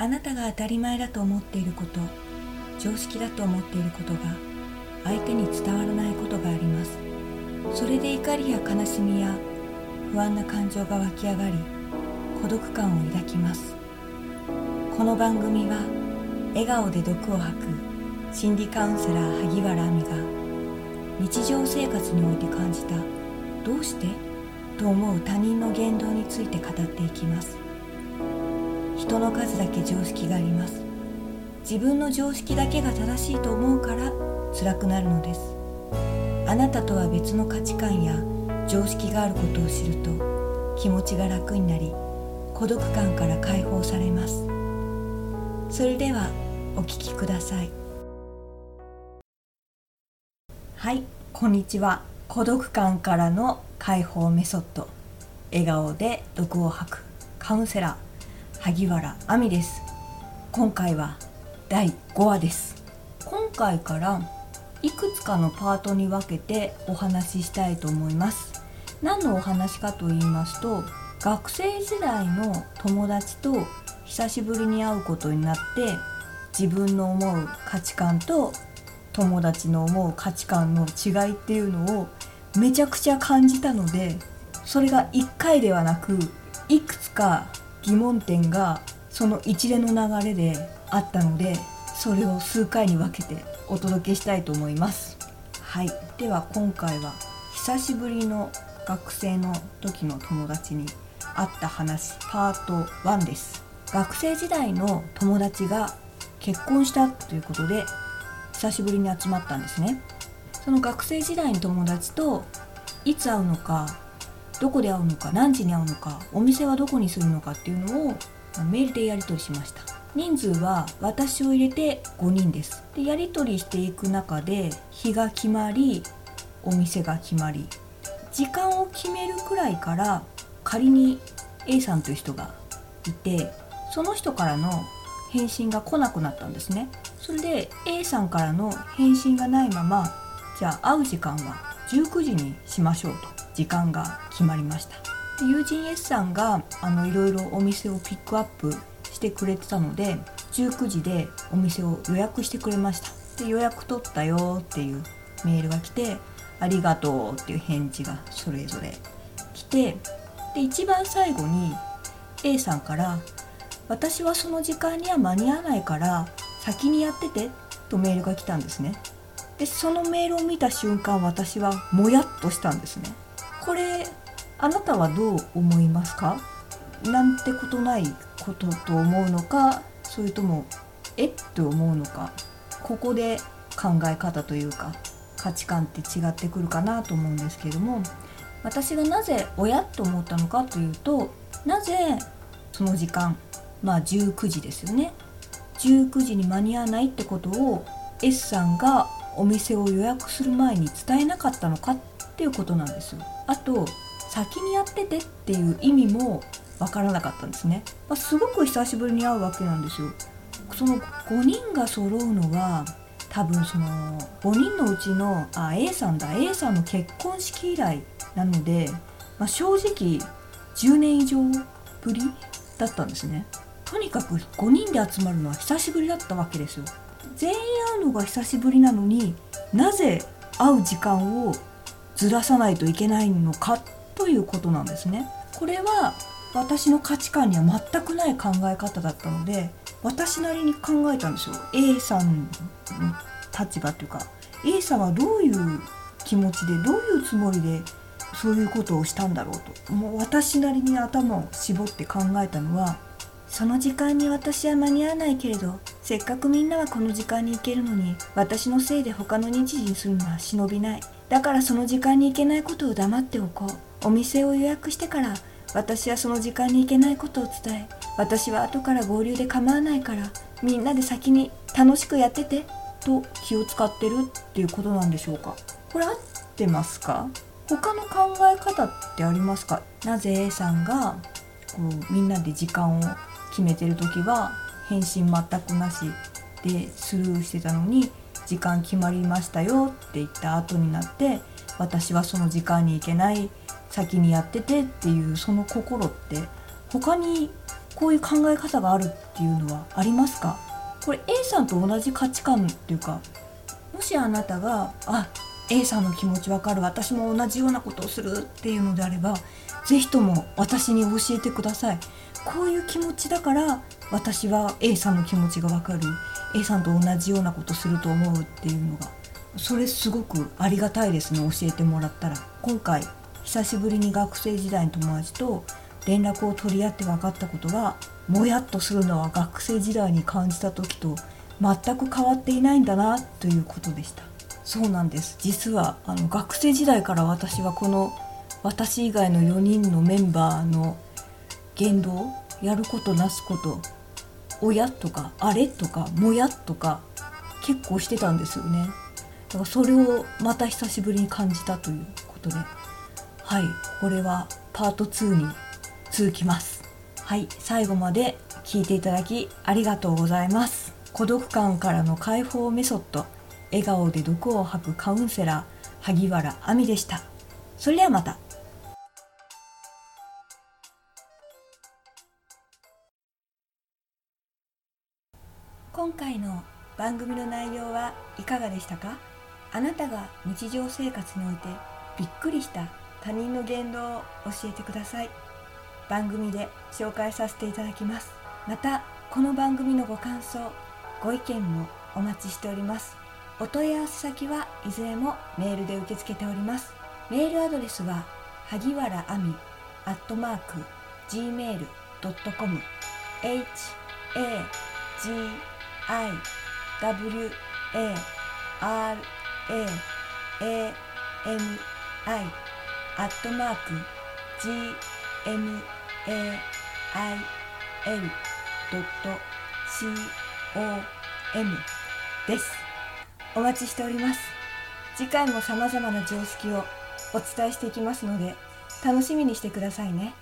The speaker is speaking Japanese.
あなたが当たり前だと思っていること常識だと思っていることが相手に伝わらないことがあります。それで怒りや悲しみや不安な感情が湧き上がり孤独感を抱きます。この番組は笑顔で毒を吐く心理カウンセラー萩原亜美が日常生活において感じた「どうして?」と思う他人の言動について語っていきます。人の数だけ常識があります。自分の常識だけが正しいと思うから辛くなるのです。あなたとは別の価値観や常識があることを知ると気持ちが楽になり孤独感から解放されます。それではお聞きください。はいこんにちは。孤独感からの解放メソッド。笑顔で毒を吐くカウンセラー。萩原亜美です。今回は第5話です。今回からいくつかのパートに分けてお話ししたいと思います。何のお話かと言いますと学生時代の友達と久しぶりに会うことになって自分の思う価値観と友達の思う価値観の違いっていうのをめちゃくちゃ感じたのでそれが1回ではなくいくつか疑問点がその一連の流れであったのでそれを数回に分けてお届けしたいと思います。はい。では今回は久しぶりの学生の時の友達に会った話パート1です。学生時代の友達が結婚したということで久しぶりに集まったんですね。その学生時代の友達といつ会うのかどこで会うのか何時に会うのかお店はどこにするのかっていうのをメールでやり取りしました。人数は私を入れて5人です。でやり取りしていく中で日が決まりお店が決まり。時間を決めるくらいから仮に A さんという人がいてその人からの返信が来なくなったんですね。それで A さんからの返信がないままじゃあ会う時間は19時にしましょうと。時間が決まりました。友人 S さんがあのいろいろお店をピックアップしてくれてたので19時でお店を予約してくれました。で予約取ったよっていうメールが来てありがとうっていう返事がそれぞれ来てで一番最後に A さんから「私はその時間には間に合わないから先にやってて」とメールが来たんですね。でそのメールを見た瞬間私はもやっとしたんですね。これあなたはどう思いますか？なんてことないことと思うのか？それともえっ？と思うのか？ここで考え方というか価値観って違ってくるかなと思うんですけども私がなぜ親と思ったのかというとなぜその時間まあ19時ですよね。19時に間に合わないってことを S さんがお店を予約する前に伝えなかったのかっていうことなんですよ。あと先にやっててっていう意味も分からなかったんですね、まあ、すごく久しぶりに会うわけなんですよ。その5人が揃うのは多分その5人のうちのあ A さんだ。A さんの結婚式以来なので、まあ、正直10年以上ぶりだったんですね。とにかく5人で集まるのは久しぶりだったわけですよ。全員会うのが久しぶりなのになぜ会う時間をずらさないといけないのかということなんですね。これは私の価値観には全くない考え方だったので私なりに考えたんですよ。A さんの立場というか。A さんはどういう気持ちでどういうつもりでそういうことをしたんだろうと。もう私なりに頭を絞って考えたのはその時間に私は間に合わないけれどせっかくみんなはこの時間に行けるのに私のせいで他の日時にするのは忍びない。だからその時間に行けないことを黙っておこう。お店を予約してから私はその時間に行けないことを伝え私は後から合流で構わないからみんなで先に楽しくやっててと気を使ってるっていうことなんでしょうか。これ合ってますか？他の考え方ってありますか？なぜ A さんがこうみんなで時間を決めてる時は返信全くなしでスルーしてたのに時間決まりましたよって言った後になって私はその時間に行けない先にやっててっていうその心って他にこういう考え方があるっていうのはありますか？これ A さんと同じ価値観っていうかもしあなたがあ A さんの気持ちわかる私も同じようなことをするっていうのであれば是非とも私に教えてください。こういう気持ちだから私は A さんの気持ちがわかる。A さんと同じようなことすると思うっていうのが。それすごくありがたいですね教えてもらったら。今回久しぶりに学生時代の友達と連絡を取り合って分かったことがもやっとするのは学生時代に感じた時と全く変わっていないんだなということでした。そうなんです。実はあの学生時代から私はこの私以外の4人のメンバーの言動やることなすこと親とかあれとかもやとか結構してたんですよね。だからそれをまた久しぶりに感じたということで。はいこれはパート2に続きます。はい最後まで聞いていただきありがとうございます。孤独感からの解放メソッド笑顔で毒を吐くカウンセラー萩原亜美でした。それではまた。回の番組の内容はいかがでしたか？あなたが日常生活においてびっくりした他人の言動を教えてください。番組で紹介させていただきます。またこの番組のご感想ご意見もお待ちしております。お問い合わせ先はいずれもメールで受け付けております。メールアドレスは萩原亜美アットマーク gmail.com h a g i w a r a a m i アットマーク g m a i l ドット c o m です。お待ちしております。次回も様々な常識をお伝えしていきますので楽しみにしてくださいね。